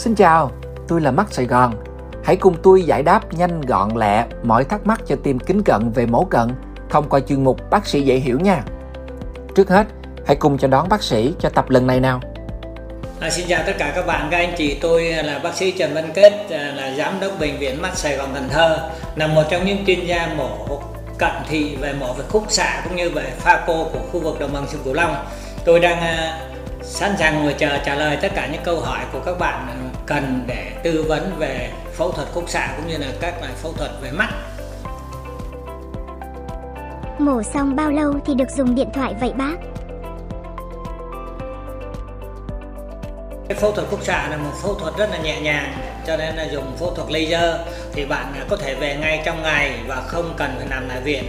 Xin chào, tôi là Mắt Sài Gòn. Hãy cùng tôi giải đáp nhanh gọn lẹ mọi thắc mắc cho team kính cận về mổ cận thông qua chuyên mục bác sĩ dễ hiểu nha. Trước hết, hãy cùng chào đón bác sĩ cho tập lần này nào. À, xin chào tất cả các bạn, các anh chị. Tôi là bác sĩ Trần Văn Kết, à, là giám đốc bệnh viện mắt Sài Gòn Cần Thơ, là một trong những chuyên gia mổ cận thị về mổ về khúc xạ cũng như về pha cô của khu vực đồng bằng sông Cửu Long. Tôi đang à, sẵn sàng ngồi chờ trả lời tất cả những câu hỏi của các bạn cần để tư vấn về phẫu thuật khúc xạ cũng như là các loại phẫu thuật về mắt. Mổ xong bao lâu thì được dùng điện thoại vậy bác? Cái phẫu thuật khúc xạ là một phẫu thuật rất là nhẹ nhàng cho nên là dùng phẫu thuật laser thì bạn có thể về ngay trong ngày và không cần phải nằm lại viện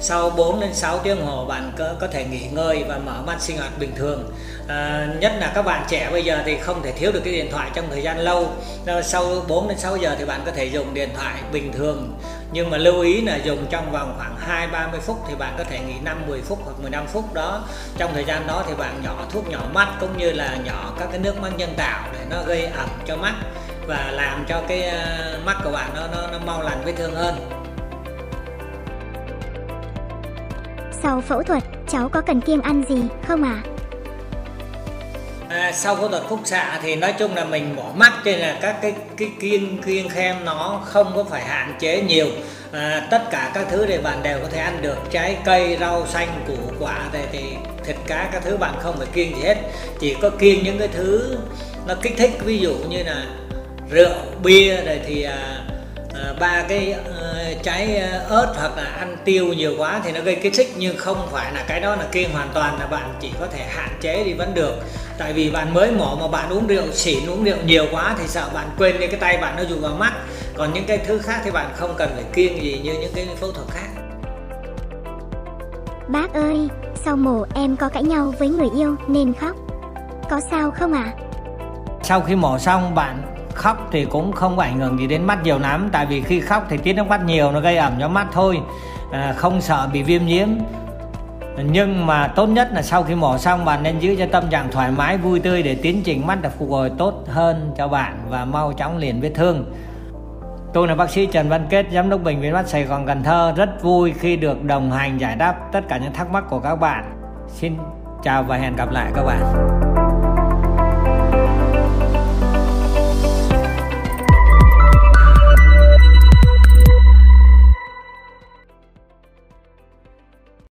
sau 4 đến 6 tiếng hồ bạn có, có thể nghỉ ngơi và mở mắt sinh hoạt bình thường. À, nhất là các bạn trẻ bây giờ thì không thể thiếu được cái điện thoại trong thời gian lâu. Ờ, sau 4 đến 6 giờ thì bạn có thể dùng điện thoại bình thường. Nhưng mà lưu ý là dùng trong vòng khoảng 2 30 phút thì bạn có thể nghỉ 5 10 phút hoặc 15 phút đó. Trong thời gian đó thì bạn nhỏ thuốc nhỏ mắt cũng như là nhỏ các cái nước mắt nhân tạo để nó gây ẩm cho mắt và làm cho cái ờ, mắt của bạn nó nó, nó mau lành vết thương hơn. Sau phẫu thuật, cháu có cần kiêng ăn gì không ạ? À? À, sau phẫu thuật khúc xạ thì nói chung là mình bỏ mắt cho nên là các cái cái kiêng kiêng khem nó không có phải hạn chế nhiều à, tất cả các thứ thì bạn đều có thể ăn được trái cây rau xanh củ quả thì, thì thịt cá các thứ bạn không phải kiêng gì hết chỉ có kiêng những cái thứ nó kích thích ví dụ như là rượu bia rồi thì à, à, ba cái à, trái ớt hoặc là ăn tiêu nhiều quá thì nó gây kích thích nhưng không phải là cái đó là kiêng hoàn toàn là bạn chỉ có thể hạn chế đi vẫn được tại vì bạn mới mổ mà bạn uống rượu xỉn uống rượu nhiều quá thì sợ bạn quên đi cái tay bạn nó dùng vào mắt còn những cái thứ khác thì bạn không cần phải kiêng gì như những cái phẫu thuật khác Bác ơi, sau mổ em có cãi nhau với người yêu nên khóc. Có sao không ạ? À? Sau khi mổ xong bạn khóc thì cũng không có ảnh hưởng gì đến mắt nhiều lắm tại vì khi khóc thì tiết nước mắt nhiều nó gây ẩm cho mắt thôi. À, không sợ bị viêm nhiễm. Nhưng mà tốt nhất là sau khi mổ xong bạn nên giữ cho tâm trạng thoải mái vui tươi để tiến trình mắt được phục hồi tốt hơn cho bạn và mau chóng liền vết thương. Tôi là bác sĩ Trần Văn Kết, Giám đốc Bệnh viện Mắt Sài Gòn Cần Thơ. Rất vui khi được đồng hành giải đáp tất cả những thắc mắc của các bạn. Xin chào và hẹn gặp lại các bạn.